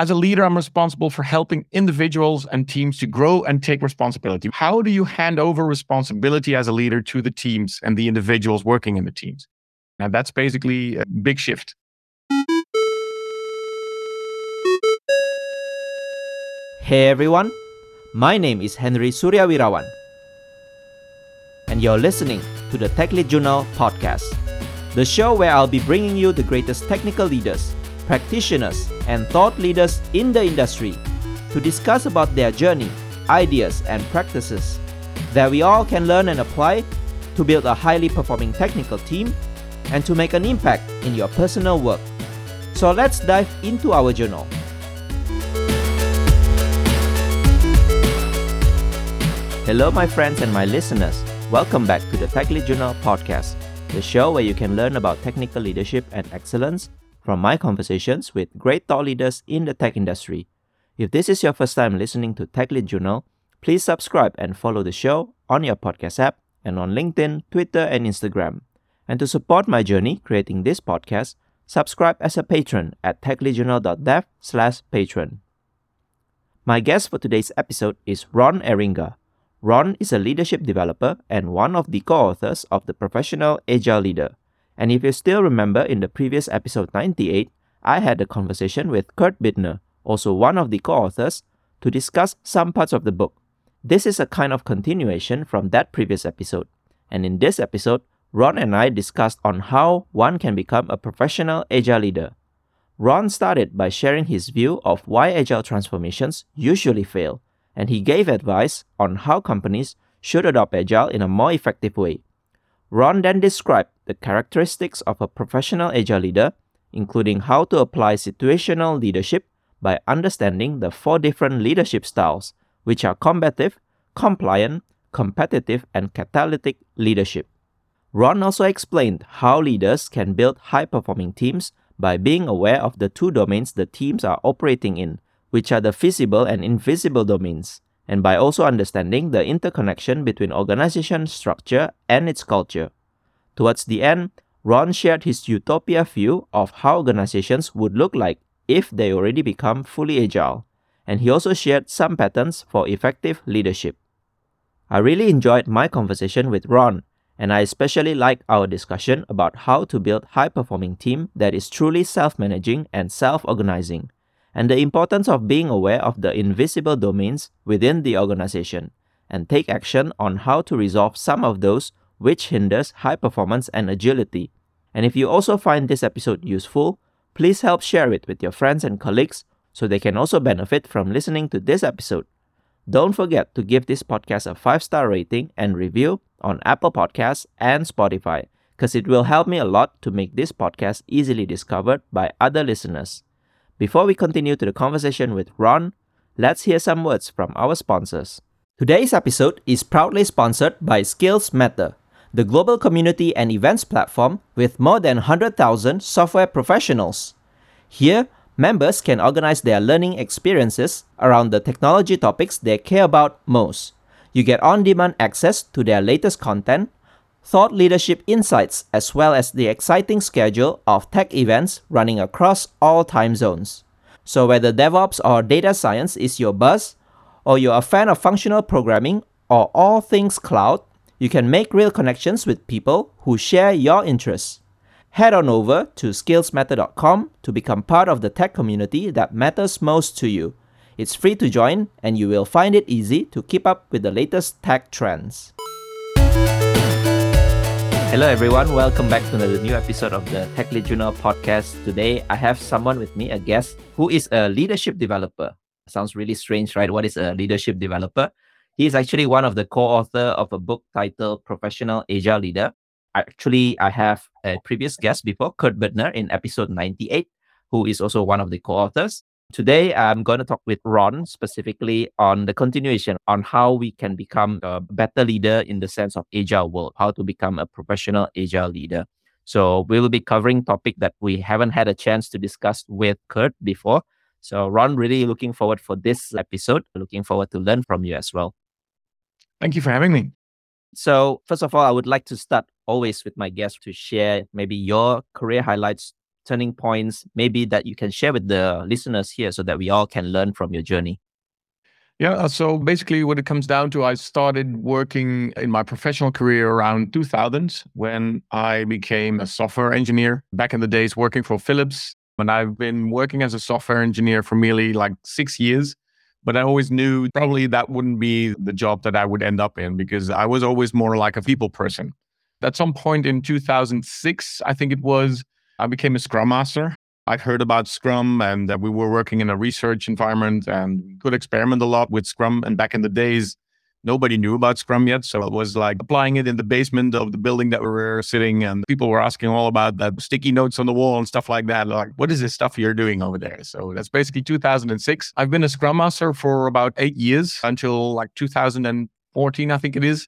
As a leader, I'm responsible for helping individuals and teams to grow and take responsibility. How do you hand over responsibility as a leader to the teams and the individuals working in the teams? Now, that's basically a big shift. Hey everyone, my name is Henry Suryawirawan, and you're listening to the Tech Lead Journal podcast, the show where I'll be bringing you the greatest technical leaders, practitioners, and thought leaders in the industry to discuss about their journey, ideas, and practices that we all can learn and apply to build a highly performing technical team and to make an impact in your personal work. So let's dive into our journal. Hello, my friends and my listeners. Welcome back to the Tech Lead Journal podcast, the show where you can learn about technical leadership and excellence from my conversations with great thought leaders in the tech industry. If this is your first time listening to Tech Lead Journal, please subscribe and follow the show on your podcast app and on LinkedIn, Twitter, and Instagram. And to support my journey creating this podcast, subscribe as a patron at techleadjournal.dev slash patron. My guest for today's episode is Ron Eringa. Ron is a leadership developer and one of the co authors of The Professional Agile Leader. And if you still remember in the previous episode 98, I had a conversation with Kurt Bittner, also one of the co authors, to discuss some parts of the book. This is a kind of continuation from that previous episode. And in this episode, Ron and I discussed on how one can become a professional agile leader. Ron started by sharing his view of why agile transformations usually fail and he gave advice on how companies should adopt Agile in a more effective way. Ron then described the characteristics of a professional Agile leader, including how to apply situational leadership by understanding the four different leadership styles, which are combative, compliant, competitive, and catalytic leadership. Ron also explained how leaders can build high performing teams by being aware of the two domains the teams are operating in which are the visible and invisible domains, and by also understanding the interconnection between organization structure and its culture. Towards the end, Ron shared his utopia view of how organizations would look like if they already become fully agile, and he also shared some patterns for effective leadership. I really enjoyed my conversation with Ron, and I especially liked our discussion about how to build high-performing team that is truly self-managing and self-organizing and the importance of being aware of the invisible domains within the organization and take action on how to resolve some of those which hinders high performance and agility. And if you also find this episode useful, please help share it with your friends and colleagues so they can also benefit from listening to this episode. Don't forget to give this podcast a 5-star rating and review on Apple Podcasts and Spotify because it will help me a lot to make this podcast easily discovered by other listeners. Before we continue to the conversation with Ron, let's hear some words from our sponsors. Today's episode is proudly sponsored by Skills Matter, the global community and events platform with more than 100,000 software professionals. Here, members can organize their learning experiences around the technology topics they care about most. You get on demand access to their latest content thought leadership insights, as well as the exciting schedule of tech events running across all time zones. So, whether DevOps or data science is your buzz, or you're a fan of functional programming or all things cloud, you can make real connections with people who share your interests. Head on over to skillsmatter.com to become part of the tech community that matters most to you. It's free to join, and you will find it easy to keep up with the latest tech trends. Hello, everyone. Welcome back to another new episode of the Tech Lead Journal podcast. Today, I have someone with me, a guest who is a leadership developer. Sounds really strange, right? What is a leadership developer? He is actually one of the co-author of a book titled Professional Agile Leader. Actually, I have a previous guest before, Kurt Bittner, in episode 98, who is also one of the co-authors. Today, I'm going to talk with Ron specifically on the continuation on how we can become a better leader in the sense of agile world, how to become a professional agile leader. So we will be covering topic that we haven't had a chance to discuss with Kurt before. So Ron, really looking forward for this episode. Looking forward to learn from you as well. Thank you for having me. So first of all, I would like to start always with my guests to share maybe your career highlights turning points, maybe that you can share with the listeners here so that we all can learn from your journey? Yeah, uh, so basically, what it comes down to, I started working in my professional career around 2000 when I became a software engineer. Back in the days, working for Philips, and I've been working as a software engineer for nearly like six years. But I always knew probably that wouldn't be the job that I would end up in because I was always more like a people person. At some point in 2006, I think it was, I became a Scrum Master. I'd heard about Scrum and that we were working in a research environment and could experiment a lot with Scrum. And back in the days, nobody knew about Scrum yet. So it was like applying it in the basement of the building that we were sitting, and people were asking all about that sticky notes on the wall and stuff like that. Like, what is this stuff you're doing over there? So that's basically 2006. I've been a Scrum Master for about eight years until like 2014, I think it is.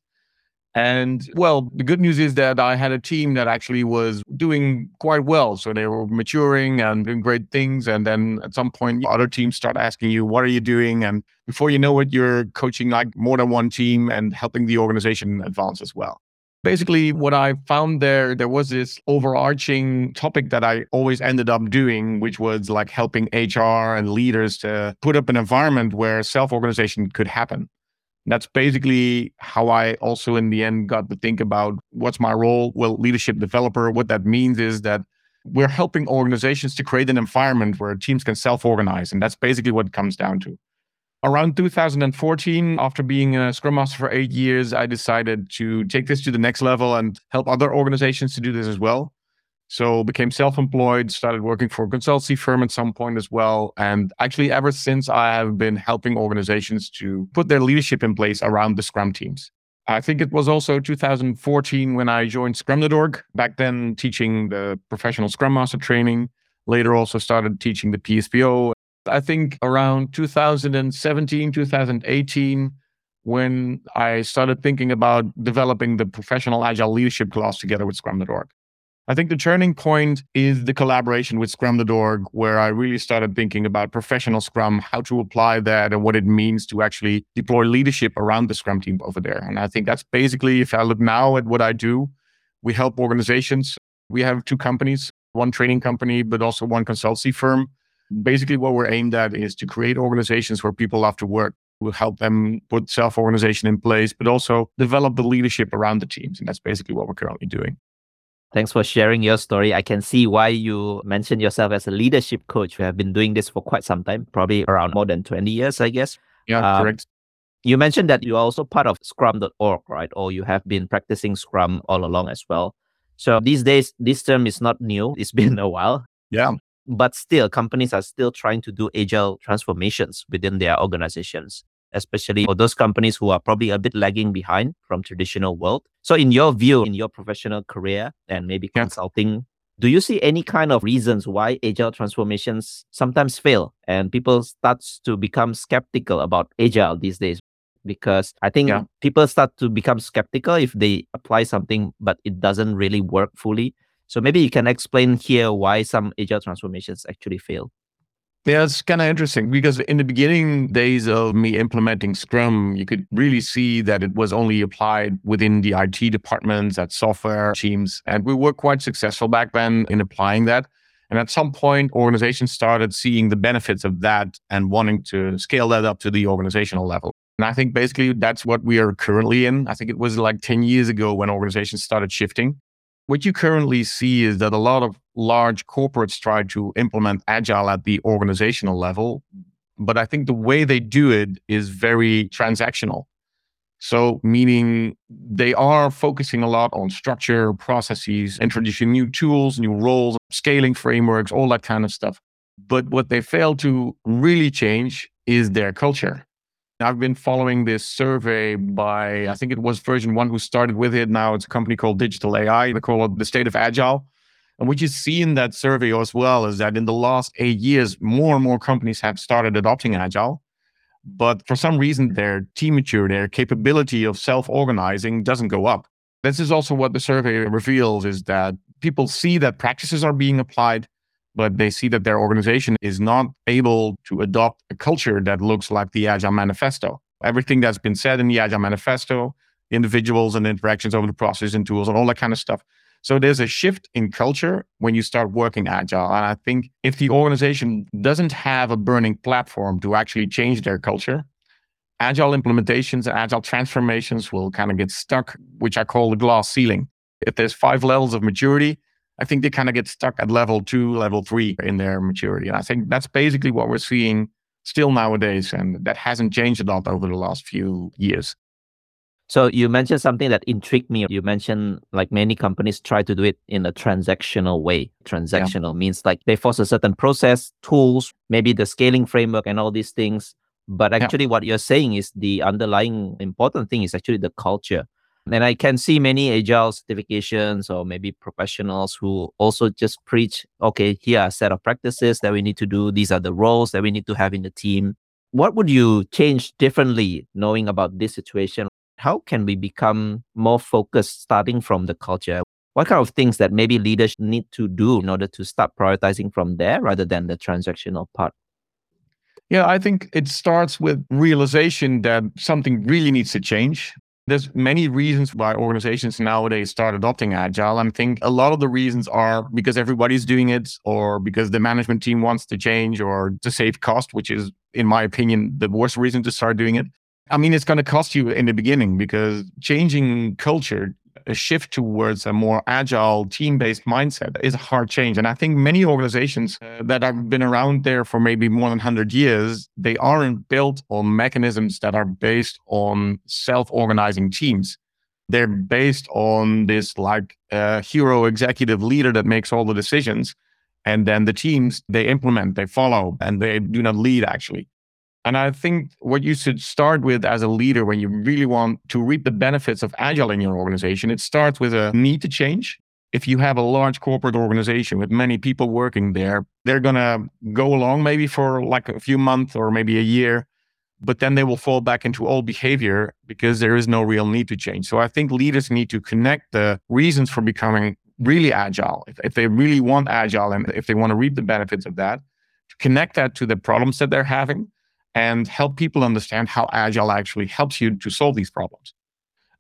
And well, the good news is that I had a team that actually was doing quite well. So they were maturing and doing great things. And then at some point, other teams start asking you, what are you doing? And before you know it, you're coaching like more than one team and helping the organization advance as well. Basically, what I found there, there was this overarching topic that I always ended up doing, which was like helping HR and leaders to put up an environment where self organization could happen. That's basically how I also, in the end, got to think about what's my role. Well, leadership developer, what that means is that we're helping organizations to create an environment where teams can self organize. And that's basically what it comes down to. Around 2014, after being a Scrum Master for eight years, I decided to take this to the next level and help other organizations to do this as well. So became self-employed, started working for a consultancy firm at some point as well. And actually ever since I have been helping organizations to put their leadership in place around the Scrum teams. I think it was also 2014 when I joined Scrum.org, back then teaching the professional Scrum Master training, later also started teaching the PSPO. I think around 2017, 2018, when I started thinking about developing the professional agile leadership class together with Scrum.org. I think the turning point is the collaboration with Scrum.org, where I really started thinking about professional Scrum, how to apply that, and what it means to actually deploy leadership around the Scrum team over there. And I think that's basically, if I look now at what I do, we help organizations. We have two companies, one training company, but also one consultancy firm. Basically, what we're aimed at is to create organizations where people love to work. We'll help them put self organization in place, but also develop the leadership around the teams. And that's basically what we're currently doing. Thanks for sharing your story. I can see why you mentioned yourself as a leadership coach. You have been doing this for quite some time, probably around more than 20 years, I guess. Yeah, um, correct. You mentioned that you're also part of scrum.org, right? Or you have been practicing scrum all along as well. So these days, this term is not new. It's been a while. Yeah. But still, companies are still trying to do agile transformations within their organizations especially for those companies who are probably a bit lagging behind from traditional world. So in your view, in your professional career and maybe yeah. consulting, do you see any kind of reasons why agile transformations sometimes fail and people starts to become skeptical about agile these days? Because I think yeah. people start to become skeptical if they apply something but it doesn't really work fully. So maybe you can explain here why some agile transformations actually fail. Yeah, it's kind of interesting because in the beginning days of me implementing Scrum, you could really see that it was only applied within the IT departments, at software teams. And we were quite successful back then in applying that. And at some point, organizations started seeing the benefits of that and wanting to scale that up to the organizational level. And I think basically that's what we are currently in. I think it was like 10 years ago when organizations started shifting. What you currently see is that a lot of large corporates try to implement agile at the organizational level, but I think the way they do it is very transactional. So, meaning they are focusing a lot on structure, processes, introducing new tools, new roles, scaling frameworks, all that kind of stuff. But what they fail to really change is their culture. I've been following this survey by, I think it was VersionOne who started with it. Now it's a company called Digital AI. They call it the state of agile. And what you see in that survey as well is that in the last eight years, more and more companies have started adopting agile. But for some reason, their team maturity, their capability of self organizing doesn't go up. This is also what the survey reveals is that people see that practices are being applied, but they see that their organization is not able to adopt a culture that looks like the Agile Manifesto. Everything that's been said in the Agile Manifesto, individuals and interactions over the process and tools and all that kind of stuff, So there's a shift in culture when you start working agile. And I think if the organization doesn't have a burning platform to actually change their culture, agile implementations and agile transformations will kind of get stuck, which I call the glass ceiling. If there's five levels of maturity, I think they kind of get stuck at level two, level three in their maturity. And I think that's basically what we're seeing still nowadays. And that hasn't changed a lot over the last few years. So you mentioned something that intrigued me. You mentioned like many companies try to do it in a transactional way. Transactional yeah. means like they force a certain process, tools, maybe the scaling framework and all these things. But actually, yeah. what you're saying is the underlying important thing is actually the culture. And I can see many agile certifications or maybe professionals who also just preach, okay, here are a set of practices that we need to do. These are the roles that we need to have in the team. What would you change differently knowing about this situation? how can we become more focused starting from the culture? What kind of things that maybe leaders need to do in order to start prioritizing from there rather than the transactional part? Yeah, I think it starts with realization that something really needs to change. There's many reasons why organizations nowadays start adopting agile. I think a lot of the reasons are because everybody's doing it or because the management team wants to change or to save cost, which is in my opinion the worst reason to start doing it. I mean, it's going to cost you in the beginning because changing culture, a shift towards a more agile team based mindset is a hard change. And I think many organizations uh, that have been around there for maybe more than 100 years, they aren't built on mechanisms that are based on self organizing teams. They're based on this like uh, hero executive leader that makes all the decisions. And then the teams, they implement, they follow, and they do not lead actually. And I think what you should start with as a leader when you really want to reap the benefits of agile in your organization, it starts with a need to change. If you have a large corporate organization with many people working there, they're going to go along maybe for like a few months or maybe a year, but then they will fall back into old behavior because there is no real need to change. So I think leaders need to connect the reasons for becoming really agile. If, if they really want agile and if they want to reap the benefits of that, to connect that to the problems that they're having and help people understand how agile actually helps you to solve these problems.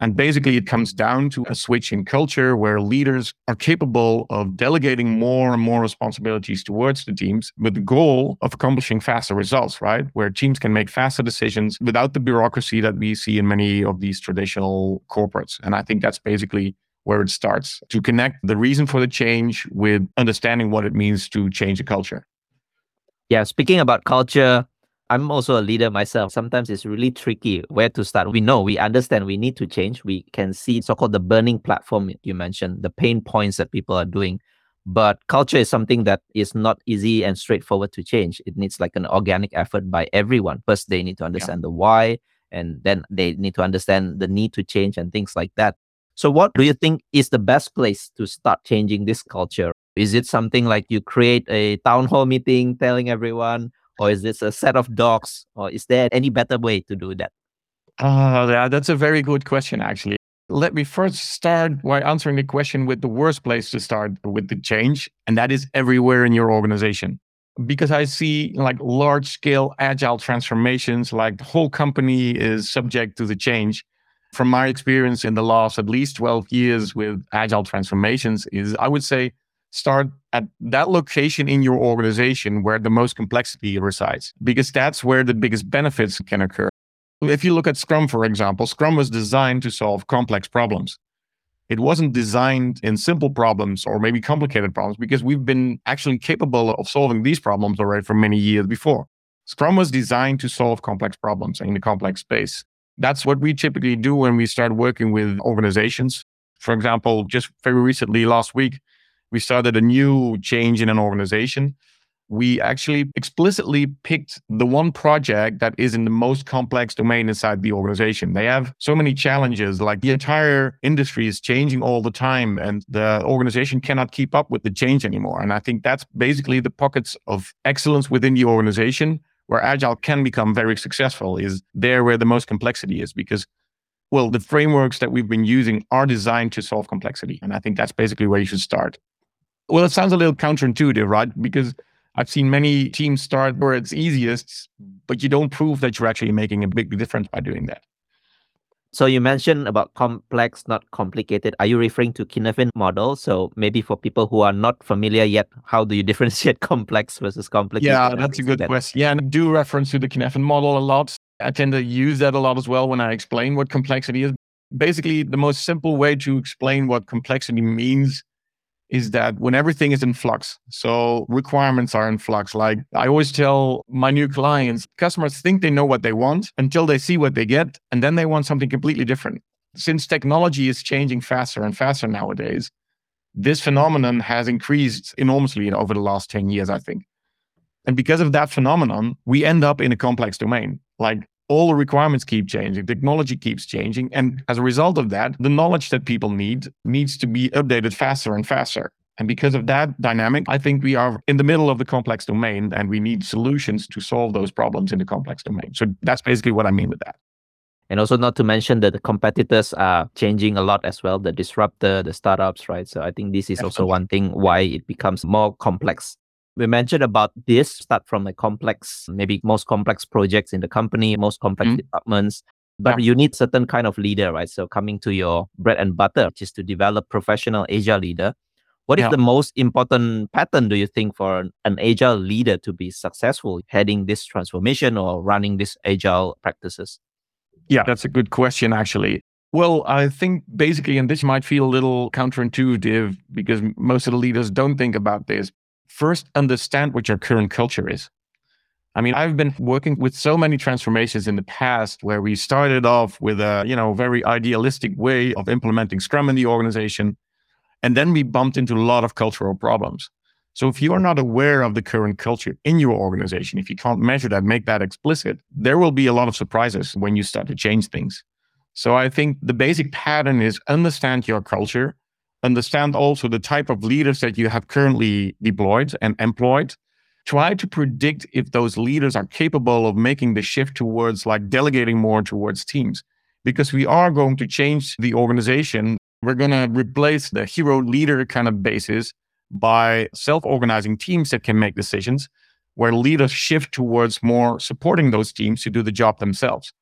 And basically, it comes down to a switch in culture where leaders are capable of delegating more and more responsibilities towards the teams with the goal of accomplishing faster results, right? Where teams can make faster decisions without the bureaucracy that we see in many of these traditional corporates. And I think that's basically where it starts to connect the reason for the change with understanding what it means to change a culture. Yeah, speaking about culture, I'm also a leader myself. Sometimes it's really tricky where to start. We know, we understand we need to change. We can see so called the burning platform you mentioned, the pain points that people are doing. But culture is something that is not easy and straightforward to change. It needs like an organic effort by everyone. First, they need to understand yeah. the why, and then they need to understand the need to change and things like that. So, what do you think is the best place to start changing this culture? Is it something like you create a town hall meeting telling everyone, or is this a set of docs or is there any better way to do that? Uh, yeah, that's a very good question actually. Let me first start by answering the question with the worst place to start with the change and that is everywhere in your organization. Because i see like large scale agile transformations like the whole company is subject to the change. From my experience in the last at least 12 years with agile transformations is i would say start at that location in your organization where the most complexity resides, because that's where the biggest benefits can occur. If you look at Scrum, for example, Scrum was designed to solve complex problems. It wasn't designed in simple problems or maybe complicated problems because we've been actually capable of solving these problems already for many years before. Scrum was designed to solve complex problems in the complex space. That's what we typically do when we start working with organizations. For example, just very recently, last week, we started a new change in an organization. We actually explicitly picked the one project that is in the most complex domain inside the organization. They have so many challenges, like the entire industry is changing all the time, and the organization cannot keep up with the change anymore. And I think that's basically the pockets of excellence within the organization where agile can become very successful is there where the most complexity is because well the frameworks that we've been using are designed to solve complexity and i think that's basically where you should start well, it sounds a little counterintuitive, right? Because I've seen many teams start where it's easiest, but you don't prove that you're actually making a big difference by doing that. So you mentioned about complex, not complicated. Are you referring to Cynefin model? So maybe for people who are not familiar yet, how do you differentiate complex versus complicated? Yeah, that's a good that? question. Yeah, and I do reference to the Cynefin model a lot. I tend to use that a lot as well when I explain what complexity is. Basically, the most simple way to explain what complexity means is that when everything is in flux, so requirements are in flux. Like I always tell my new clients, customers think they know what they want until they see what they get, and then they want something completely different. Since technology is changing faster and faster nowadays, this phenomenon has increased enormously over the last 10 years, I think. And because of that phenomenon, we end up in a complex domain. Like all the requirements keep changing, technology keeps changing. And as a result of that, the knowledge that people need needs to be updated faster and faster. And because of that dynamic, I think we are in the middle of the complex domain and we need solutions to solve those problems in the complex domain. So that's basically what I mean with that. And also, not to mention that the competitors are changing a lot as well, the disruptor, the startups, right? So I think this is Absolutely. also one thing why it becomes more complex we mentioned about this start from a complex, maybe most complex projects in the company, most complex mm-hmm. departments. But yeah. you need certain kind of leader, right? So coming to your bread and butter, which is to develop professional agile leader. What is yeah. the most important pattern do you think for an, an agile leader to be successful heading this transformation or running these agile practices? Yeah, that's a good question actually. Well, I think basically, and this might feel a little counterintuitive because most of the leaders don't think about this, first understand what your current culture is. I mean, I've been working with so many transformations in the past where we started off with a, you know, very idealistic way of implementing Scrum in the organization. And then we bumped into a lot of cultural problems. So if you are not aware of the current culture in your organization, if you can't measure that, make that explicit, there will be a lot of surprises when you start to change things. So I think the basic pattern is understand your culture, understand also the type of leaders that you have currently deployed and employed. Try to predict if those leaders are capable of making the shift towards like delegating more towards teams because we are going to change the organization. We're going to replace the hero leader kind of basis by self-organizing teams that can make decisions where leaders shift towards more supporting those teams to do the job themselves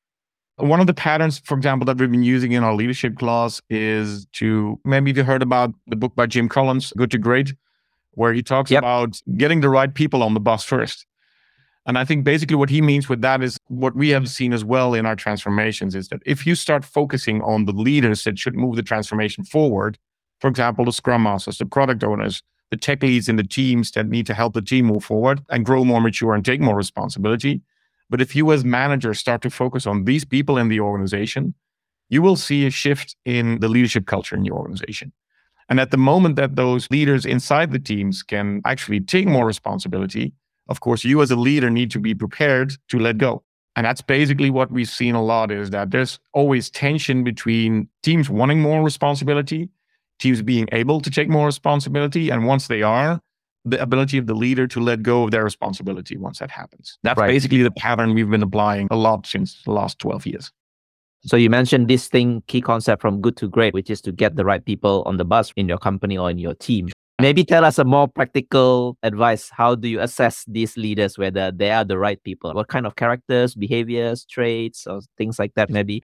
one of the patterns, for example, that we've been using in our leadership class is to maybe you heard about the book by Jim Collins, Good to Great, where he talks yep. about getting the right people on the bus first. And I think basically what he means with that is what we have seen as well in our transformations is that if you start focusing on the leaders that should move the transformation forward, for example, the scrum masters, the product owners, the tech leads in the teams that need to help the team move forward and grow more mature and take more responsibility, but if you as managers start to focus on these people in the organization, you will see a shift in the leadership culture in your organization. And at the moment that those leaders inside the teams can actually take more responsibility, of course, you as a leader need to be prepared to let go. And that's basically what we've seen a lot is that there's always tension between teams wanting more responsibility, teams being able to take more responsibility. And once they are, the ability of the leader to let go of their responsibility once that happens. That's right. basically the pattern we've been applying a lot since the last 12 years. So you mentioned this thing, key concept from good to great, which is to get the right people on the bus in your company or in your team. Maybe tell us a more practical advice. How do you assess these leaders, whether they are the right people? What kind of characters, behaviors, traits, or things like that, maybe?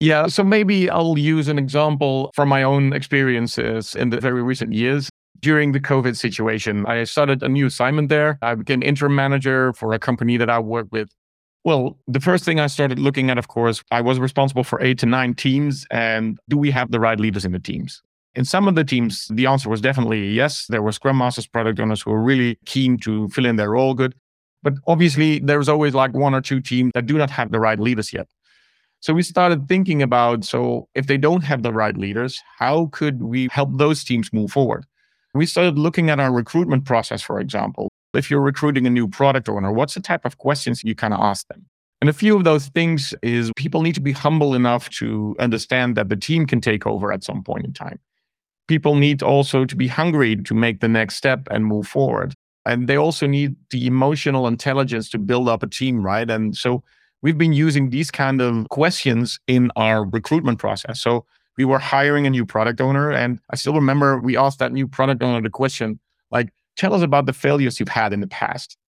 Yeah, so maybe I'll use an example from my own experiences in the very recent years during the COVID situation. I started a new assignment there. I became interim manager for a company that I work with. Well, the first thing I started looking at, of course, I was responsible for eight to nine teams. And do we have the right leaders in the teams? In some of the teams, the answer was definitely yes. There were scrum masters, product owners who were really keen to fill in their role good. But obviously, there's always like one or two teams that do not have the right leaders yet. So we started thinking about so if they don't have the right leaders, how could we help those teams move forward? We started looking at our recruitment process, for example. If you're recruiting a new product owner, what's the type of questions you kind of ask them? And a few of those things is people need to be humble enough to understand that the team can take over at some point in time. People need also to be hungry to make the next step and move forward. And they also need the emotional intelligence to build up a team, right? And so we've been using these kind of questions in our recruitment process. So we were hiring a new product owner. And I still remember we asked that new product owner the question, like, tell us about the failures you've had in the past.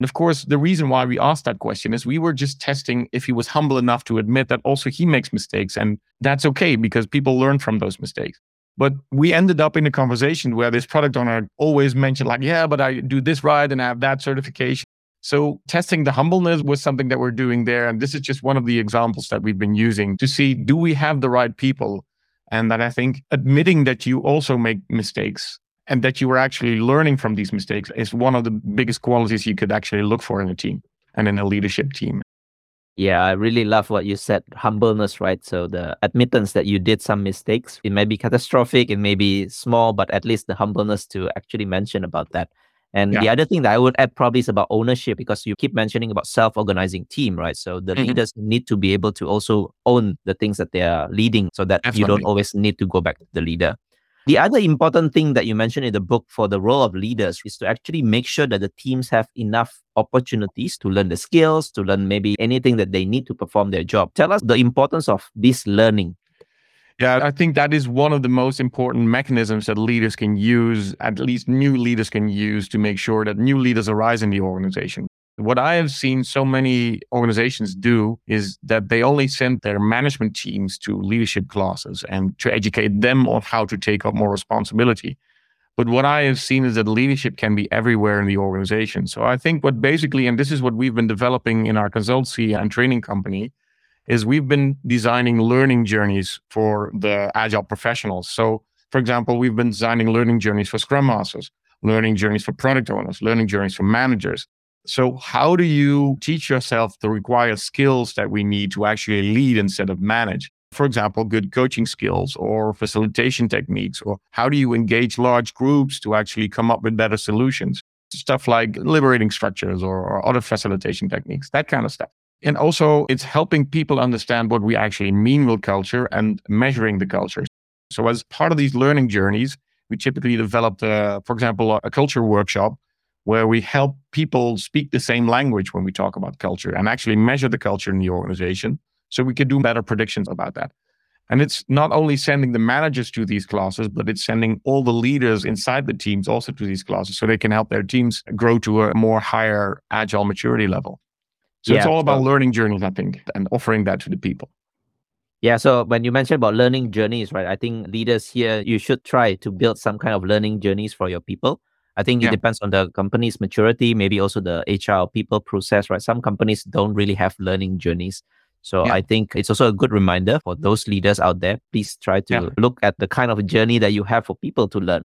And of course, the reason why we asked that question is we were just testing if he was humble enough to admit that also he makes mistakes. And that's okay because people learn from those mistakes. But we ended up in a conversation where this product owner always mentioned, like, yeah, but I do this right and I have that certification. So testing the humbleness was something that we're doing there. And this is just one of the examples that we've been using to see do we have the right people? And that I think admitting that you also make mistakes and that you are actually learning from these mistakes is one of the biggest qualities you could actually look for in a team and in a leadership team. Yeah, I really love what you said humbleness, right? So, the admittance that you did some mistakes, it may be catastrophic, it may be small, but at least the humbleness to actually mention about that. And yeah. the other thing that I would add probably is about ownership because you keep mentioning about self-organizing team, right? So the mm-hmm. leaders need to be able to also own the things that they are leading so that you don't always need to go back to the leader. The other important thing that you mentioned in the book for the role of leaders is to actually make sure that the teams have enough opportunities to learn the skills, to learn maybe anything that they need to perform their job. Tell us the importance of this learning. Yeah, I think that is one of the most important mechanisms that leaders can use, at least new leaders can use to make sure that new leaders arise in the organization. What I have seen so many organizations do is that they only send their management teams to leadership classes and to educate them on how to take up more responsibility. But what I have seen is that leadership can be everywhere in the organization. So I think what basically, and this is what we've been developing in our consultancy and training company, is we've been designing learning journeys for the agile professionals. So, for example, we've been designing learning journeys for scrum masters, learning journeys for product owners, learning journeys for managers. So, how do you teach yourself the required skills that we need to actually lead instead of manage? For example, good coaching skills or facilitation techniques, or how do you engage large groups to actually come up with better solutions? Stuff like liberating structures or, or other facilitation techniques, that kind of stuff. And also, it's helping people understand what we actually mean with culture and measuring the culture. So, as part of these learning journeys, we typically developed, uh, for example, a culture workshop where we help people speak the same language when we talk about culture and actually measure the culture in the organization so we can do better predictions about that. And it's not only sending the managers to these classes, but it's sending all the leaders inside the teams also to these classes so they can help their teams grow to a more higher agile maturity level. So yeah, it's all about so, learning journeys, I think, and offering that to the people. Yeah. So when you mentioned about learning journeys, right? I think leaders here, you should try to build some kind of learning journeys for your people I think it yeah. depends on the company's maturity, maybe also the HR people process, right? Some companies don't really have learning journeys. So yeah. I think it's also a good reminder for those leaders out there. Please try to yeah. look at the kind of journey that you have for people to learn.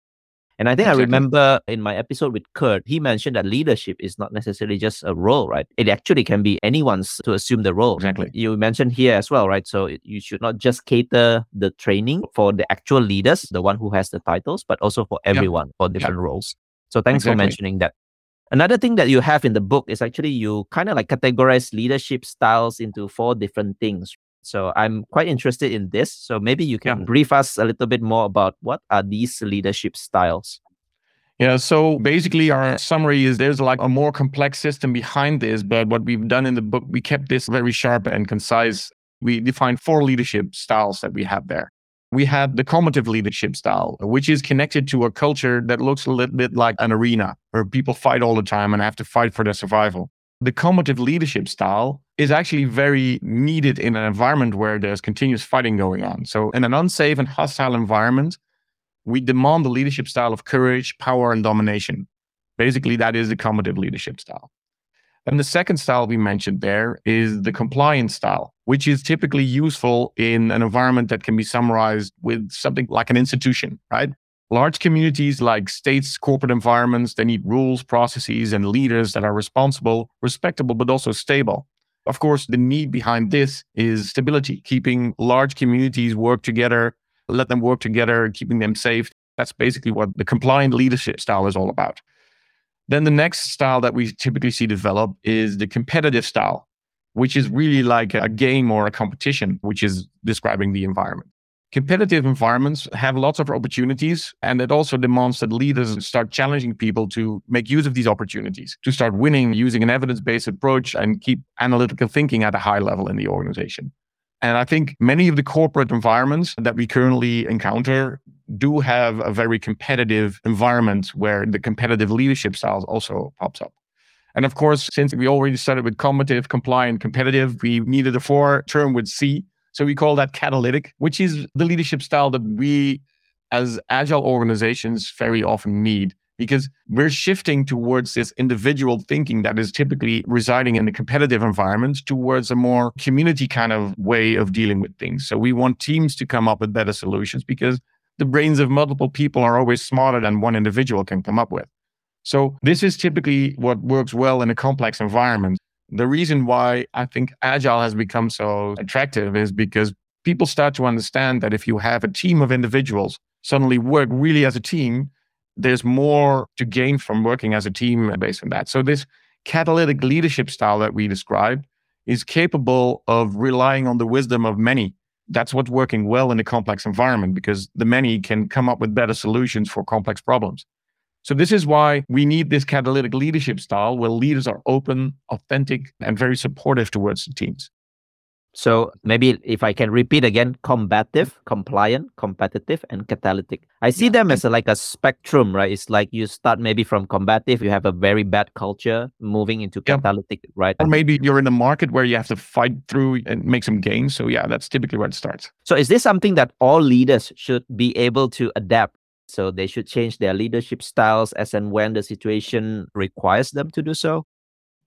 And I think exactly. I remember in my episode with Kurt, he mentioned that leadership is not necessarily just a role, right? It actually can be anyone's to assume the role. Exactly. You mentioned here as well, right? So you should not just cater the training for the actual leaders, the one who has the titles, but also for everyone for different roles. So thanks exactly. for mentioning that. Another thing that you have in the book is actually you kind of like categorize leadership styles into four different things. So I'm quite interested in this. So maybe you can yeah. brief us a little bit more about what are these leadership styles? Yeah, so basically our summary is there's like a more complex system behind this, but what we've done in the book, we kept this very sharp and concise. We defined four leadership styles that we have there we had the combative leadership style, which is connected to a culture that looks a little bit like an arena where people fight all the time and have to fight for their survival. The combative leadership style is actually very needed in an environment where there's continuous fighting going on. So, in an unsafe and hostile environment, we demand the leadership style of courage, power, and domination. Basically, that is the combative leadership style. And the second style we mentioned there is the compliance style, which is typically useful in an environment that can be summarized with something like an institution, right? Large communities like states, corporate environments, they need rules, processes, and leaders that are responsible, respectable, but also stable. Of course, the need behind this is stability, keeping large communities work together, let them work together, keeping them safe. That's basically what the compliant leadership style is all about. Then the next style that we typically see develop is the competitive style, which is really like a game or a competition, which is describing the environment. Competitive environments have lots of opportunities, and it also demands that leaders start challenging people to make use of these opportunities, to start winning using an evidence based approach and keep analytical thinking at a high level in the organization. And I think many of the corporate environments that we currently encounter do have a very competitive environment where the competitive leadership styles also pops up. And of course, since we already started with combative, compliant, competitive, we needed a four term with C. So we call that catalytic, which is the leadership style that we as agile organizations very often need because we're shifting towards this individual thinking that is typically residing in a competitive environment towards a more community kind of way of dealing with things. So we want teams to come up with better solutions because the brains of multiple people are always smarter than one individual can come up with. So this is typically what works well in a complex environment. The reason why I think agile has become so attractive is because people start to understand that if you have a team of individuals suddenly work really as a team, there's more to gain from working as a team based on that. So this catalytic leadership style that we described is capable of relying on the wisdom of many. That's what's working well in a complex environment because the many can come up with better solutions for complex problems. So this is why we need this catalytic leadership style where leaders are open, authentic, and very supportive towards the teams. So maybe if I can repeat again, combative, compliant, competitive, and catalytic. I see them as a, like a spectrum, right? It's like you start maybe from combative, you have a very bad culture, moving into catalytic, yeah. right? Or maybe you're in a market where you have to fight through and make some gains. So yeah, that's typically where it starts. So is this something that all leaders should be able to adapt? So they should change their leadership styles as and when the situation requires them to do so?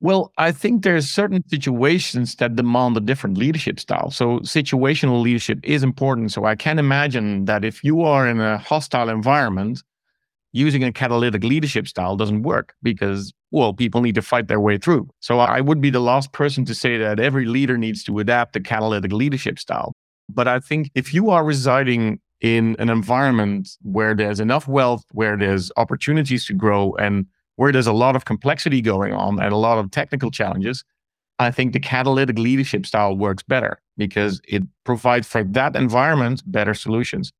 Well, I think there are certain situations that demand a different leadership style. So situational leadership is important. So I can imagine that if you are in a hostile environment, using a catalytic leadership style doesn't work because, well, people need to fight their way through. So I would be the last person to say that every leader needs to adapt the catalytic leadership style. But I think if you are residing in an environment where there's enough wealth, where there's opportunities to grow and where there's a lot of complexity going on and a lot of technical challenges, I think the catalytic leadership style works better because it provides for that environment better solutions.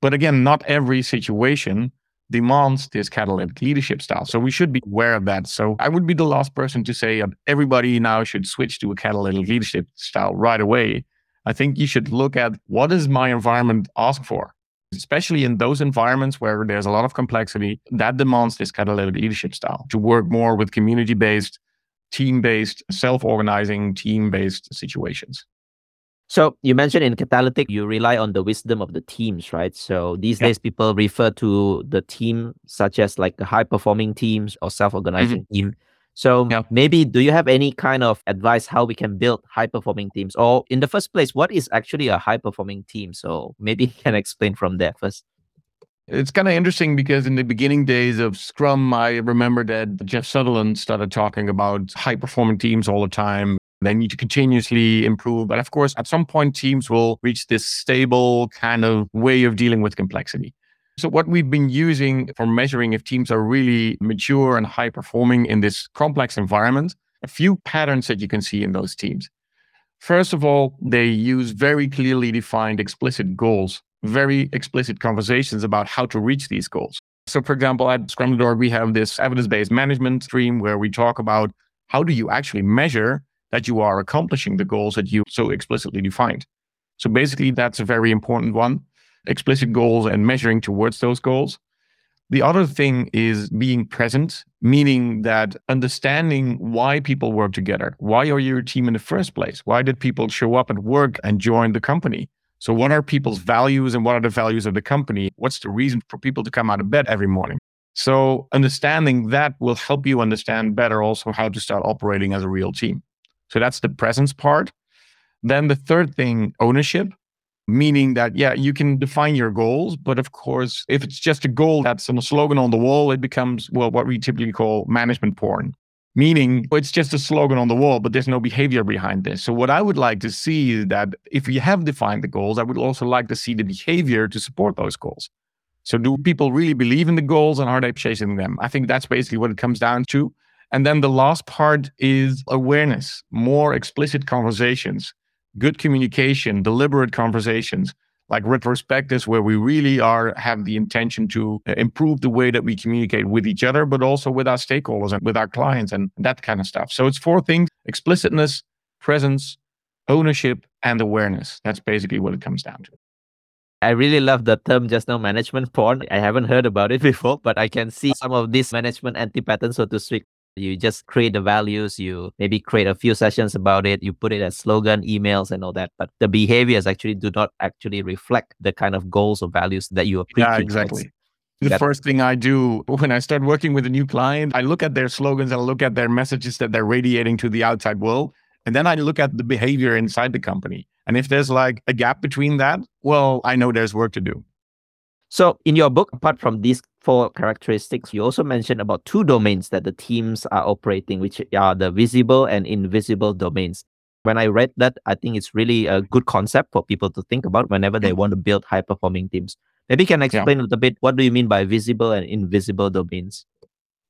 But again, not every situation demands this catalytic leadership style. So we should be aware of that. So I would be the last person to say everybody now should switch to a catalytic leadership style right away. I think you should look at what does my environment ask for? especially in those environments where there's a lot of complexity, that demands this catalytic leadership style to work more with community based, team based, self organizing, team based situations. So you mentioned in catalytic, you rely on the wisdom of the teams, right? So these yeah. days, people refer to the team such as like high performing teams or self organizing mm-hmm. team. So yeah. maybe do you have any kind of advice how we can build high performing teams? Or in the first place, what is actually a high performing team? So maybe you can explain from there first. It's kind of interesting because in the beginning days of Scrum, I remember that Jeff Sutherland started talking about high performing teams all the time. They need to continuously improve. But of course, at some point, teams will reach this stable kind of way of dealing with complexity. So, what we've been using for measuring if teams are really mature and high performing in this complex environment, a few patterns that you can see in those teams. First of all, they use very clearly defined explicit goals, very explicit conversations about how to reach these goals. So, for example, at Scrum.org, we have this evidence based management stream where we talk about how do you actually measure that you are accomplishing the goals that you so explicitly defined. So, basically, that's a very important one explicit goals and measuring towards those goals. The other thing is being present, meaning that understanding why people work together. Why are you a team in the first place? Why did people show up at work and join the company? So, what are people's values and what are the values of the company? What's the reason for people to come out of bed every morning? So, understanding that will help you understand better also how to start operating as a real team. So, that's the presence part. Then, the third thing, ownership meaning that yeah you can define your goals but of course if it's just a goal that's on a slogan on the wall it becomes well what we typically call management porn. Meaning it's just a slogan on the wall but there's no behavior behind this. So what i would like to see is that if we have defined the goals i would also like to see the behavior to support those goals. So do people really believe in the goals and are they chasing them? I think that's basically what it comes down to. And then the last part is awareness more explicit conversations good communication, deliberate conversations, like retrospectives where we really are have the intention to uh, improve the way that we communicate with each other, but also with our stakeholders and with our clients and that kind of stuff. So it's four things explicitness, presence, ownership, and awareness. That's basically what it comes down to. I really love the term just now management porn. I haven't heard about it before, but I can see some of these management anti patterns, so to speak. You just create the values, you maybe create a few sessions about it, you put it as slogan, emails, and all that. But the behaviors actually do not actually reflect the kind of goals or values that you are preaching. Yeah, exactly. The that, first thing I do when I start working with a new client, I look at their slogans, I look at their messages that they're radiating to the outside world. And then I look at the behavior inside the company. And if there's like a gap between that, well, I know there's work to do. So, in your book, apart from these four characteristics, you also mentioned about two domains that the teams are operating, which are the visible and invisible domains. When I read that, I think it's really a good concept for people to think about whenever they want to build high performing teams. Maybe you can explain yeah. a little bit what do you mean by visible and invisible domains?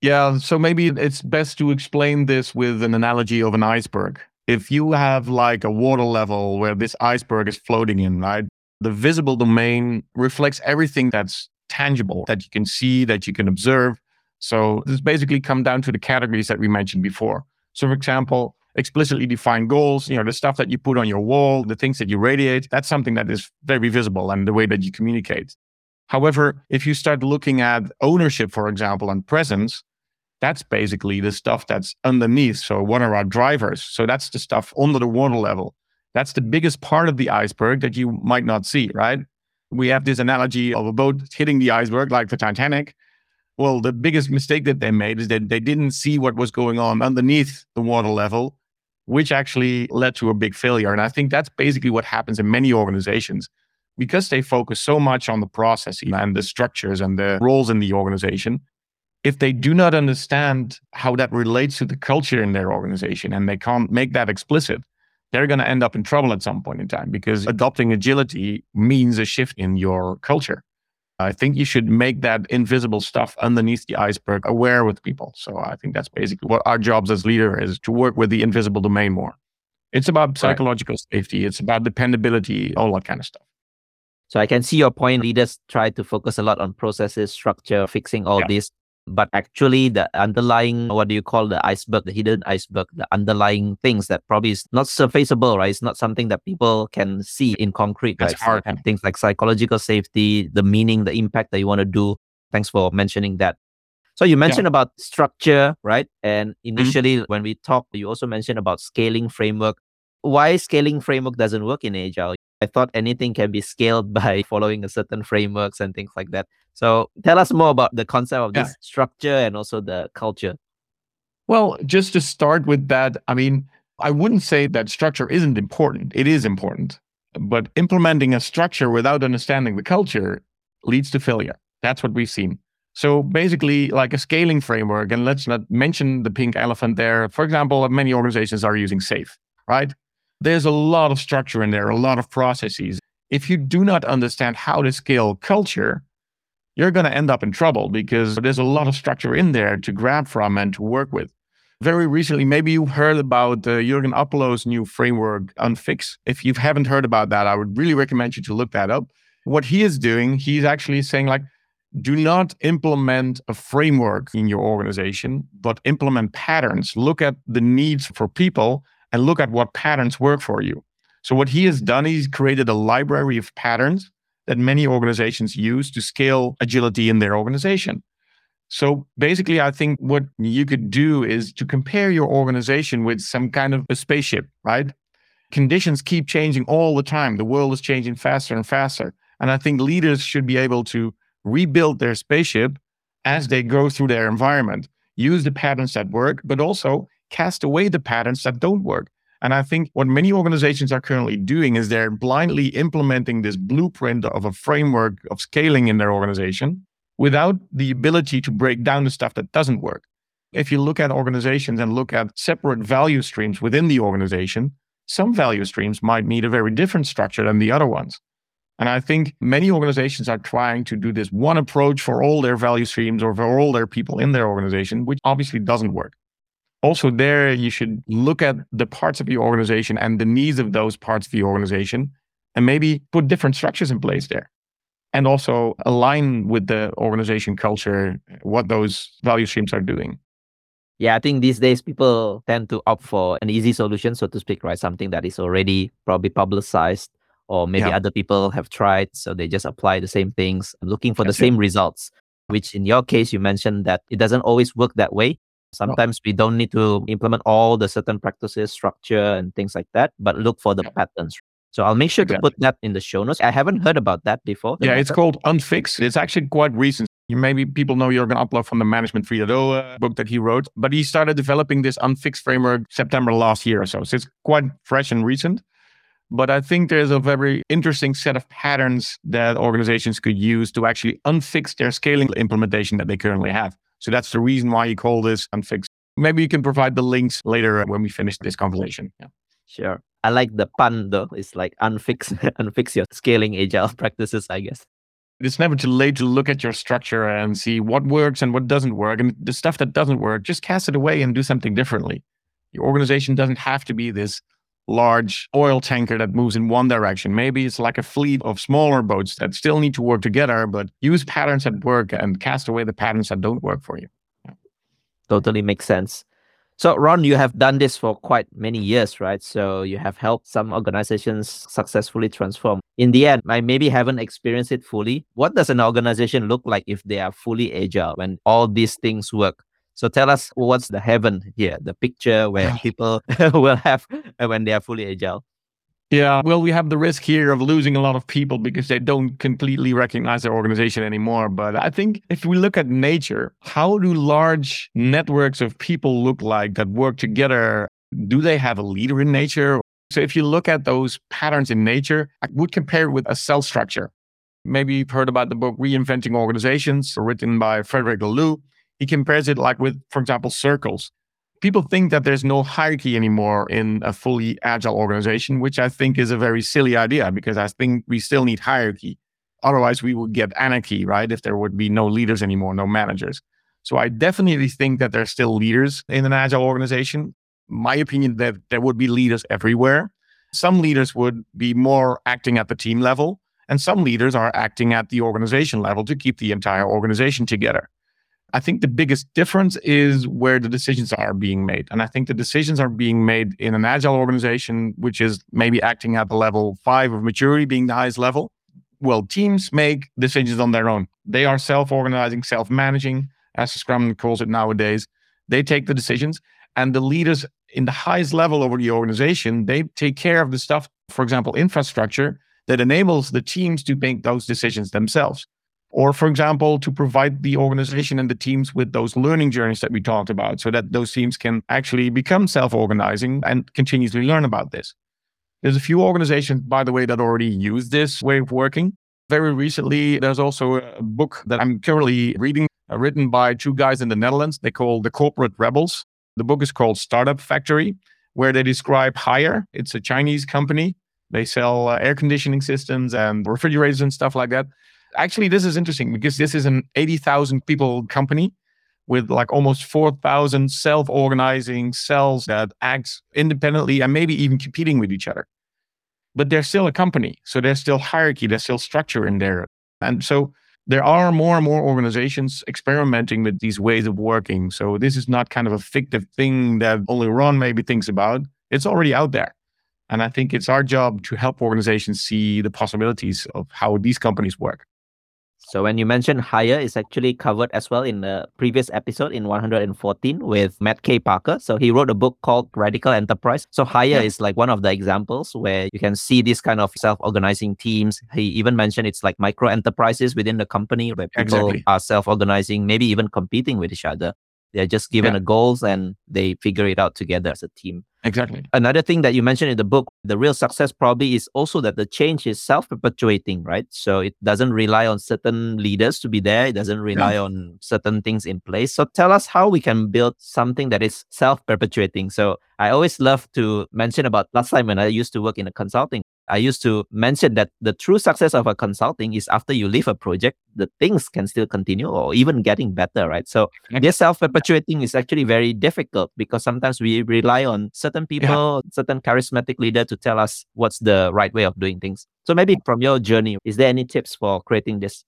Yeah, so maybe it's best to explain this with an analogy of an iceberg. If you have like a water level where this iceberg is floating in, right? The visible domain reflects everything that's tangible, that you can see, that you can observe. So this basically come down to the categories that we mentioned before. So for example, explicitly defined goals, you know, the stuff that you put on your wall, the things that you radiate, that's something that is very visible and the way that you communicate. However, if you start looking at ownership, for example, and presence, that's basically the stuff that's underneath. So what are our drivers? So that's the stuff under the water level. That's the biggest part of the iceberg that you might not see, right? We have this analogy of a boat hitting the iceberg like the Titanic. Well, the biggest mistake that they made is that they didn't see what was going on underneath the water level, which actually led to a big failure. And I think that's basically what happens in many organizations because they focus so much on the processes and the structures and the roles in the organization. If they do not understand how that relates to the culture in their organization and they can't make that explicit, they're going to end up in trouble at some point in time because adopting agility means a shift in your culture. I think you should make that invisible stuff underneath the iceberg aware with people. So I think that's basically what our jobs as leader is to work with the invisible domain more. It's about psychological right. safety. It's about dependability, all that kind of stuff. So I can see your point. Leaders try to focus a lot on processes, structure, fixing all yeah. this but actually the underlying what do you call the iceberg the hidden iceberg the underlying things that probably is not surfaceable right it's not something that people can see in concrete That's right hard. things like psychological safety the meaning the impact that you want to do thanks for mentioning that so you mentioned yeah. about structure right and mm-hmm. initially mm-hmm. when we talked you also mentioned about scaling framework why scaling framework doesn't work in agile I thought anything can be scaled by following a certain frameworks and things like that. So tell us more about the concept of this structure and also the culture. Well, just to start with that, I mean, I wouldn't say that structure isn't important. It is important. But implementing a structure without understanding the culture leads to failure. That's what we've seen. So basically, like a scaling framework, and let's not mention the pink elephant there. For example, many organizations are using SAFe, right? There's a lot of structure in there, a lot of processes. If you do not understand how to scale culture, you're going to end up in trouble because there's a lot of structure in there to grab from and to work with. Very recently, maybe you heard about uh, Jürgen Appelo's new framework, Unfix. If you haven't heard about that, I would really recommend you to look that up. What he is doing, he's actually saying, like, do not implement a framework in your organization, but implement patterns. Look at the needs for people and look at what patterns work for you. So, what he has mm-hmm. done, he's created a library of patterns that many organizations use to scale agility in their organization. So, basically, I think what you could do is to compare your organization with some kind of a spaceship, right? Conditions keep changing all the time. The world is changing faster and faster. And I think leaders should be able to rebuild their spaceship as they go through their environment, use the patterns that work, but also cast away the patterns that don't work. And I think what many organizations are currently doing is they're blindly implementing this blueprint of a framework of scaling in their organization without the ability to break down the stuff that doesn't work. If you look at organizations and look at separate value streams within the organization, some value streams might need a very different structure than the other ones. And I think many organizations are trying to do this one approach for all their value streams or for all their people in their organization, which obviously doesn't work also there you should look at the parts of your organization and the needs of those parts of the organization and maybe put different structures in place there and also align with the organization culture what those value streams are doing yeah i think these days people tend to opt for an easy solution so to speak right something that is already probably publicized or maybe yeah. other people have tried so they just apply the same things looking for That's the same it. results which in your case you mentioned that it doesn't always work that way Sometimes we don't need to implement all the certain practices, structure, and things like that, but look for the patterns. So I'll make sure to put that in the show notes. I haven't heard about that before. Yeah, it's called Unfix. It's actually quite recent. You maybe people know Jürgen Appelo from the Management 3.0 uh, book that he wrote, but he started developing this Unfix framework September last year or so. So it's quite fresh and recent. But I think there's a very interesting set of patterns that organizations could use to actually unfix their scaling implementation that they currently have. So that's the reason why you call this Unfix. Maybe you can provide the links later when we finish this conversation. Yeah. Sure. I like the pun though. It's like unfix unfix your scaling agile practices, I guess. it's never too late to look at your structure and see what works and what doesn't work. And the stuff that doesn't work, just cast it away and do something differently. Your organization doesn't have to be this large oil tanker that moves in one direction. Maybe it's like a fleet of smaller boats that still need to work together, but use patterns that work and cast away the patterns that don't work for you. Totally makes sense. So, Ron, you have done this for quite many years, right? So, you have helped some organizations successfully transform. In the end, I maybe haven't experienced it fully. What does an organization look like if they are fully agile when all these things work? So, tell us what's the heaven here, the picture where people will have uh, when they are fully agile. Yeah, well, we have the risk here of losing a lot of people because they don't completely recognize their organization anymore. But I think if we look at nature, how do large networks of people look like that work together? Do they have a leader in nature? So if you look at those patterns in nature, I would compare it with a cell structure. Maybe you've heard about the book Reinventing Organizations, written by Frederic Laloux. He compares it like with, for example, circles people think that there's no hierarchy anymore in a fully agile organization, which I think is a very silly idea because I think we still need hierarchy. Otherwise, we would get anarchy, right? If there would be no leaders anymore, no managers. So I definitely think that there's still leaders in an agile organization. My opinion that there would be leaders everywhere. Some leaders would be more acting at the team level, and some leaders are acting at the organization level to keep the entire organization together. I think the biggest difference is where the decisions are being made. And I think the decisions are being made in an agile organization, which is maybe acting at the level five of maturity, being the highest level. Well, teams make decisions on their own. They are self organizing, self managing, as Scrum calls it nowadays. They take the decisions. And the leaders in the highest level over the organization, they take care of the stuff, for example, infrastructure that enables the teams to make those decisions themselves or for example to provide the organization and the teams with those learning journeys that we talked about so that those teams can actually become self-organizing and continuously learn about this. There's a few organizations by the way that already use this way of working. Very recently there's also a book that i'm currently reading uh, written by two guys in the netherlands. They call the corporate rebels. The book is called startup factory where they describe Haier. It's a chinese company. They sell uh, air conditioning systems and refrigerators and stuff like that actually this is interesting because this is an 80,000 people company with like almost 4,000 self-organizing cells that act independently and maybe even competing with each other. But they're still a company. So there's still hierarchy, there's still structure in there. And so there are more and more organizations experimenting with these ways of working. So this is not kind of a fictive thing that only Ron maybe thinks about. It's already out there. And I think it's our job to help organizations see the possibilities of how these companies work. So when you mentioned Haier, it's actually covered as well in the previous episode in 114 with Matt K. Parker. So he wrote a book called Radical Enterprise. So Haier Yeah. is like one of the examples where you can see this kind of self-organizing teams. He even mentioned it's like micro enterprises within the company where people Exactly. are self-organizing, maybe even competing with each other. They're just given Yeah. a goals and they figure it out together as a team. Exactly. Another thing that you mentioned in the book, the real success probably is also that the change is self perpetuating, right? So it doesn't rely on certain leaders to be there, it doesn't rely on certain things in place. So tell us how we can build something that is self perpetuating. So I always love to mention about last time when I used to work in a consulting. I used to mention that the true success of a consulting is after you leave a project, the things can still continue or even getting better, right? So this self perpetuating is actually very difficult because sometimes we rely on certain people, certain charismatic leader to tell us what's the right way of doing things. So maybe from your journey, is there any tips for creating this?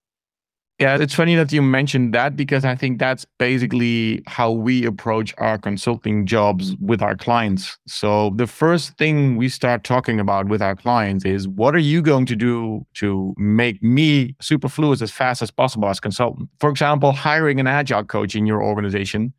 Yeah, it's funny that you mentioned that because I think that's basically how we approach our consulting jobs mm-hmm. with our clients. So, the first thing we start talking about with our clients is what are you going to do to make me superfluous as fast as possible as consultant? For example, hiring an agile coach in your organization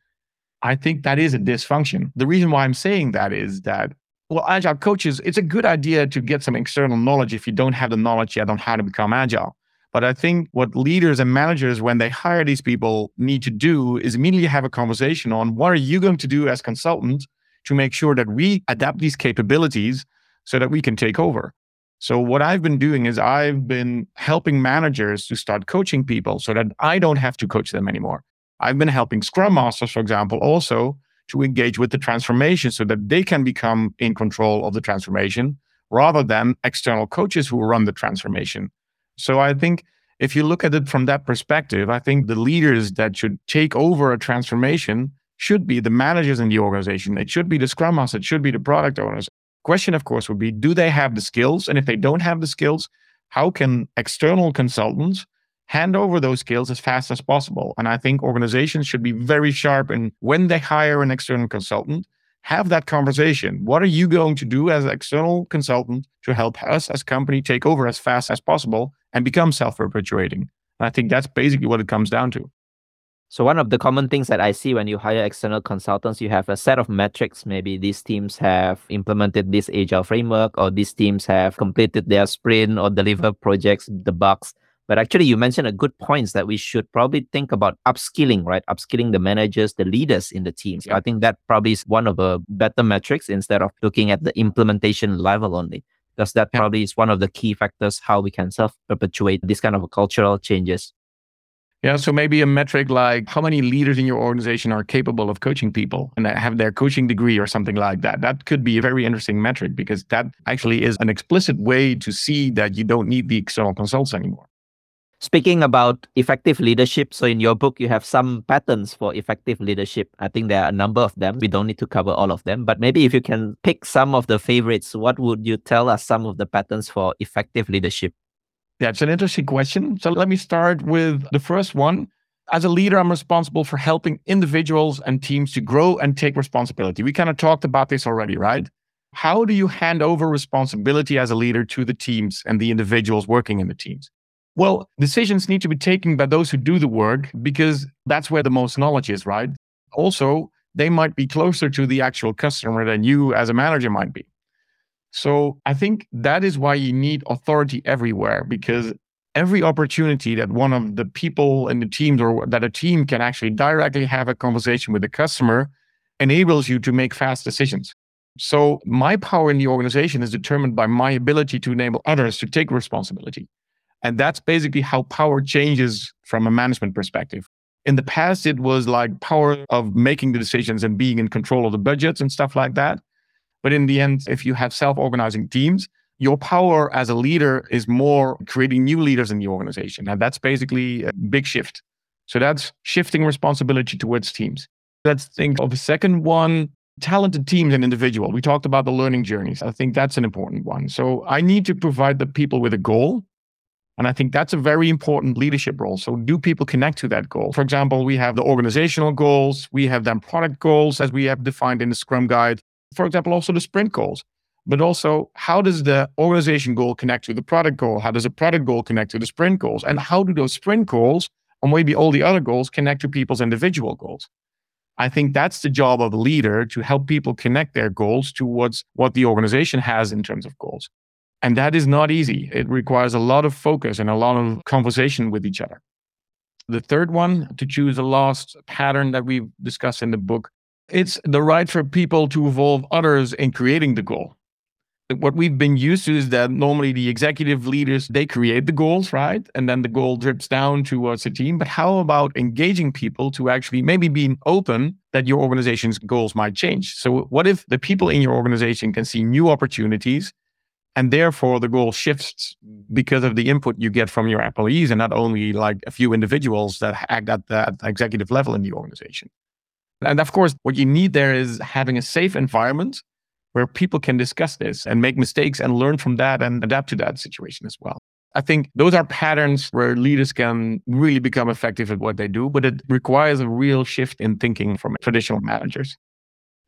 I think that is a dysfunction. The reason why I'm saying that is that, well, agile coaches, it's a good idea to get some external knowledge if you don't have the knowledge yet on how to become agile. But I think what leaders and managers, when they hire these people, need to do is immediately have a conversation on what are you going to do as consultants to make sure that we adapt these capabilities so that we can take over. So what I've been doing is I've been helping managers to start coaching people so that I don't have to coach them anymore. I've been helping Scrum Masters, for example, also to engage with the transformation so that they can become in control of the transformation rather than external coaches who run the transformation. So I think if you look at it from that perspective, I think the leaders that should take over a transformation should be the managers in the organization. It should be the scrum master. It should be the product owners. Question, of course, would be do they have the skills? And if they don't have the skills, how can external consultants hand over those skills as fast as possible? And I think organizations should be very sharp in when they hire an external consultant, have that conversation. What are you going to do as an external consultant to help us as a company take over as fast as possible and become self-perpetuating? And I think that's basically what it comes down to. So one of the common things that I see when you hire external consultants, you have a set of metrics. Maybe these teams have implemented this agile framework, or these teams have completed their sprint or deliver projects, the bugs. But actually, you mentioned a good points that we should probably think about upskilling, right? Upskilling the managers, the leaders in the teams. Yeah. I think that probably is one of the better metrics instead of looking at the implementation level only, because that yeah. probably is one of the key factors how we can self perpetuate this kind of cultural changes. Yeah, so maybe a metric like how many leaders in your organization are capable of coaching people and have their coaching degree or something like that. That could be a very interesting metric because that actually is an explicit way to see that you don't need the external consults anymore. Speaking about effective leadership, so in your book, you have some patterns for effective leadership. I think there are a number of them. We don't need to cover all of them, but maybe if you can pick some of the favorites, what would you tell us some of the patterns for effective leadership? It's an interesting question. So let me start with the first one. As a leader, I'm responsible for helping individuals and teams to grow and take responsibility. We kind of talked about this already, right? How do you hand over responsibility as a leader to the teams and the individuals working in the teams? Well, decisions need to be taken by those who do the work because that's where the most knowledge is, right? Also, they might be closer to the actual customer than you as a manager might be. So I think that is why you need authority everywhere because every opportunity that one of the people in the teams or that a team can actually directly have a conversation with the customer enables you to make fast decisions. So my power in the organization is determined by my ability to enable others to take responsibility. And that's basically how power changes from a management perspective. In the past, it was like power of making the decisions and being in control of the budgets and stuff like that. But in the end, if you have self organizing teams, your power as a leader is more creating new leaders in the organization. And that's basically a big shift. So that's shifting responsibility towards teams. Let's think of a second one talented teams and individual. We talked about the learning journeys. I think that's an important one. So I need to provide the people with a goal. And I think that's a very important leadership role. So, do people connect to that goal? For example, we have the organizational goals, we have then product goals as we have defined in the Scrum Guide for example, also the sprint goals. But also, how does the organization goal connect to the product goal? How does the product goal connect to the sprint goals? And how do those sprint goals, or maybe all the other goals, connect to people's individual goals? I think that's the job of a leader to help people connect their goals towards what the organization has in terms of goals. And that is not easy. It requires a lot of focus and a lot of conversation with each other. The third one, to choose a last pattern that we've discussed in the book, it's the right for people to involve others in creating the goal. What we've been used to is that normally the executive leaders they create the goals, right? And then the goal drips down towards the team. But how about engaging people to actually maybe being open that your organization's goals might change? So what if the people in your organization can see new opportunities and therefore the goal shifts because of the input you get from your employees and not only like a few individuals that act at that executive level in the organization and of course, what you need there is having a safe environment where people can discuss this and make mistakes and learn from that and adapt to that situation as well. I think those are patterns where leaders can really become effective at what they do, but it requires a real shift in thinking from traditional managers.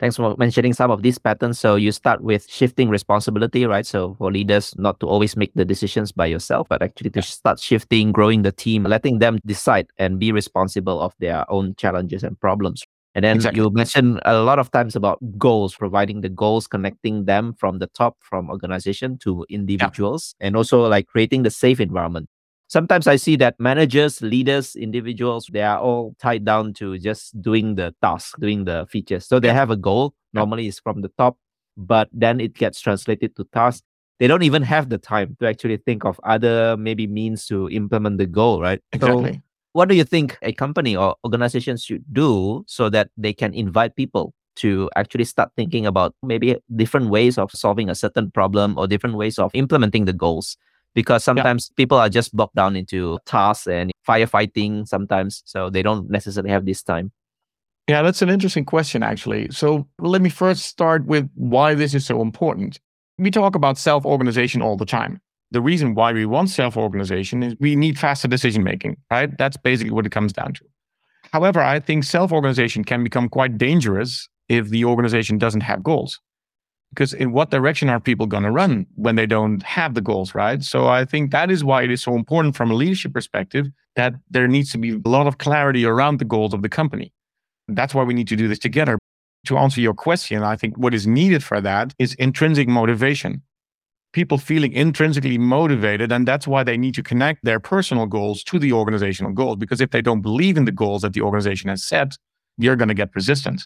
Thanks for mentioning some of these patterns. So you start with shifting responsibility, right? So for leaders, not to always make the decisions by yourself, but actually to start shifting, growing the team, letting them decide and be responsible of their own challenges and problems. And then Exactly. you mentioned a lot of times about goals, providing the goals, connecting them from the top, from organization to individuals, and also like creating the safe environment. Sometimes I see that managers, leaders, individuals, they are all tied down to just doing the task, doing the features. So they have a goal, normally it's from the top, but then it gets translated to task. They don't even have the time to actually think of other maybe means to implement the goal, right? So Exactly. what do you think a company or organization should do so that they can invite people to actually start thinking about maybe different ways of solving a certain problem or different ways of implementing the goals? Because sometimes people are just bogged down into tasks and firefighting sometimes, so they don't necessarily have this time. Yeah, that's an interesting question, actually. So let me first start with why this is so important. We talk about self organization all the time. The reason why we want self organization is we need faster decision making, right? That's basically what it comes down to. However, I think self organization can become quite dangerous if the organization doesn't have goals. Because in what direction are people going to run when they don't have the goals, right? So I think that is why it is so important from a leadership perspective that there needs to be a lot of clarity around the goals of the company. That's why we need to do this together. To answer your question, I think what is needed for that is intrinsic motivation. People feeling intrinsically motivated, and that's why they need to connect their personal goals to the organizational goals. Because if they don't believe in the goals that the organization has set, you're going to get resistance.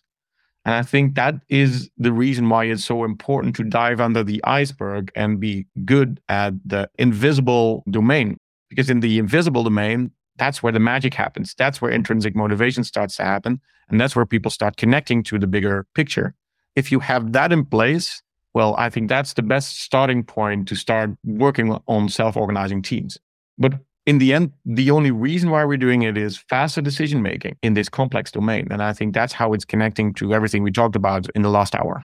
And I think that is the reason why it's so important to dive under the iceberg and be good at the invisible domain. Because in the invisible domain, that's where the magic happens. That's where intrinsic motivation starts to happen. And that's where people start connecting to the bigger picture. If you have that in place, well, I think that's the best starting point to start working on self organizing teams. But in the end, the only reason why we're doing it is faster decision making in this complex domain. And I think that's how it's connecting to everything we talked about in the last hour.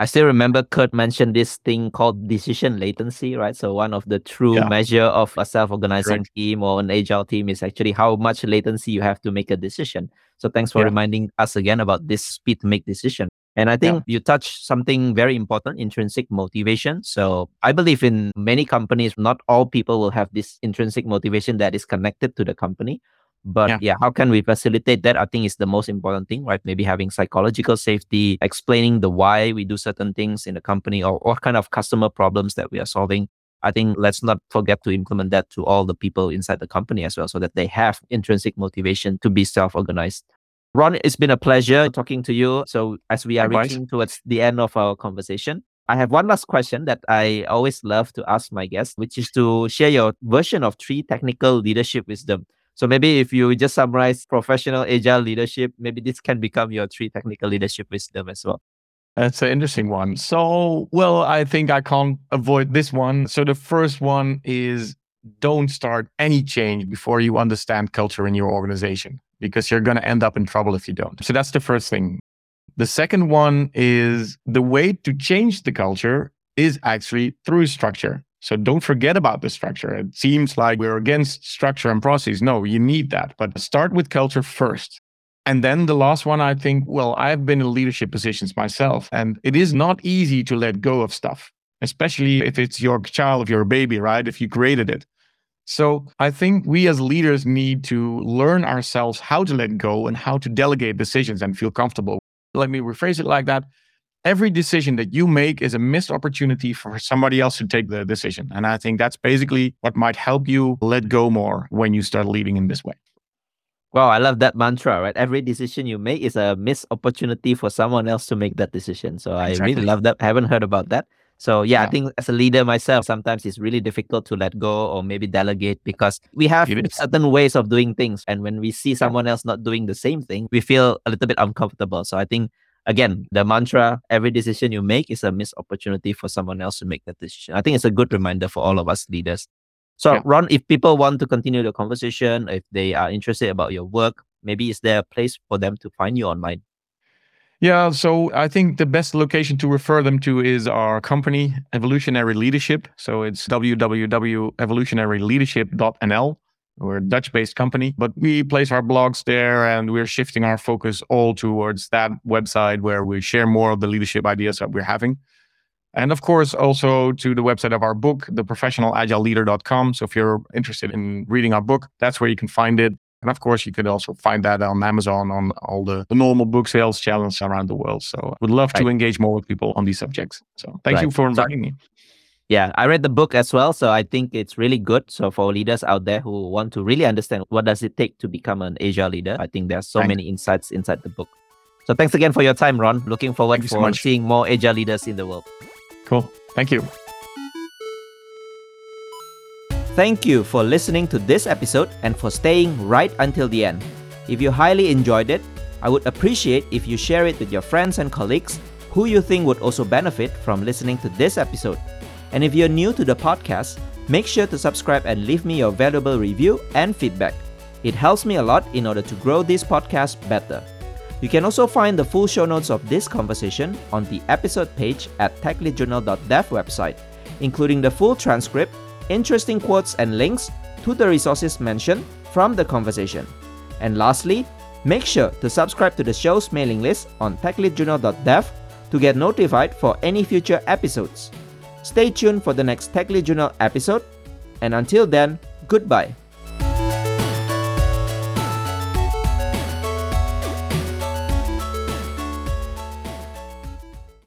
I still remember Kurt mentioned this thing called decision latency, right? So one of the true Yeah. measure of a self-organizing Correct. team or an agile team is actually how much latency you have to make a decision. So thanks for Yeah. reminding us again about this speed to make decision. And I think you touched something very important, intrinsic motivation. So I believe in many companies, not all people will have this intrinsic motivation that is connected to the company. But Yeah. yeah. how can we facilitate that? I think is the most important thing, right? Maybe having psychological safety, explaining the why we do certain things in the company or what kind of customer problems that we are solving. I think let's not forget to implement that to all the people inside the company as well, so that they have intrinsic motivation to be self-organized. Ron, it's been a pleasure talking to you. So as we are Likewise. reaching towards the end of our conversation, I have one last question that I always love to ask my guests, which is to share your version of three technical leadership wisdom. So maybe if you just summarize professional agile leadership, maybe this can become your three technical leadership wisdom as well. That's an interesting one. So, well, I think I can't avoid this one. So, the first one is don't start any change before you understand culture in your organization because you're going to end up in trouble if you don't. So, that's the first thing. The second one is the way to change the culture is actually through structure. So, don't forget about the structure. It seems like we're against structure and process. No, you need that, but start with culture first. And then the last one, I think, well, I've been in leadership positions myself, and it is not easy to let go of stuff, especially if it's your child, if you're a baby, right? If you created it. So I think we as leaders need to learn ourselves how to let go and how to delegate decisions and feel comfortable. Let me rephrase it like that. Every decision that you make is a missed opportunity for somebody else to take the decision. And I think that's basically what might help you let go more when you start leading in this way. Wow, I love that mantra, right? Every decision you make is a missed opportunity for someone else to make that decision. So I really love that. I haven't heard about that. So yeah, I think as a leader myself, sometimes it's really difficult to let go or maybe delegate because we have certain ways of doing things. And when we see someone else not doing the same thing, we feel a little bit uncomfortable. So I think again, the mantra, every decision you make is a missed opportunity for someone else to make that decision. I think it's a good reminder for all of us leaders. So Yeah. Ron, if people want to continue the conversation, if they are interested about your work, maybe is there a place for them to find you online? Yeah, so I think the best location to refer them to is our company, Evolutionary Leadership. So it's www.evolutionaryleadership.nl. We're a Dutch based company, but we place our blogs there and we're shifting our focus all towards that website where we share more of the leadership ideas that we're having. And of course, also to the website of our book, theprofessionalagileleader.com. So if you're interested in reading our book, that's where you can find it. And of course, you could also find that on Amazon on all the, the normal book sales channels around the world. So would love right. to engage more with people on these subjects. So thank right. you for inviting me. Yeah, I read the book as well, so I think it's really good. So for leaders out there who want to really understand what does it take to become an agile leader, I think there's so Thanks. many insights inside the book. So thanks again for your time, Ron. Looking forward for so seeing more agile leaders in the world. Cool. Thank you. Thank you for listening to this episode and for staying right until the end. If you highly enjoyed it, I would appreciate if you share it with your friends and colleagues who you think would also benefit from listening to this episode. And if you're new to the podcast, make sure to subscribe and leave me your valuable review and feedback. It helps me a lot in order to grow this podcast better. You can also find the full show notes of this conversation on the episode page at techleadjournal.dev website, including the full transcript, interesting quotes, and links to the resources mentioned from the conversation. And lastly, make sure to subscribe to the show's mailing list on techleadjournal.dev to get notified for any future episodes. Stay tuned for the next Tech Lead Journal episode, and until then, goodbye.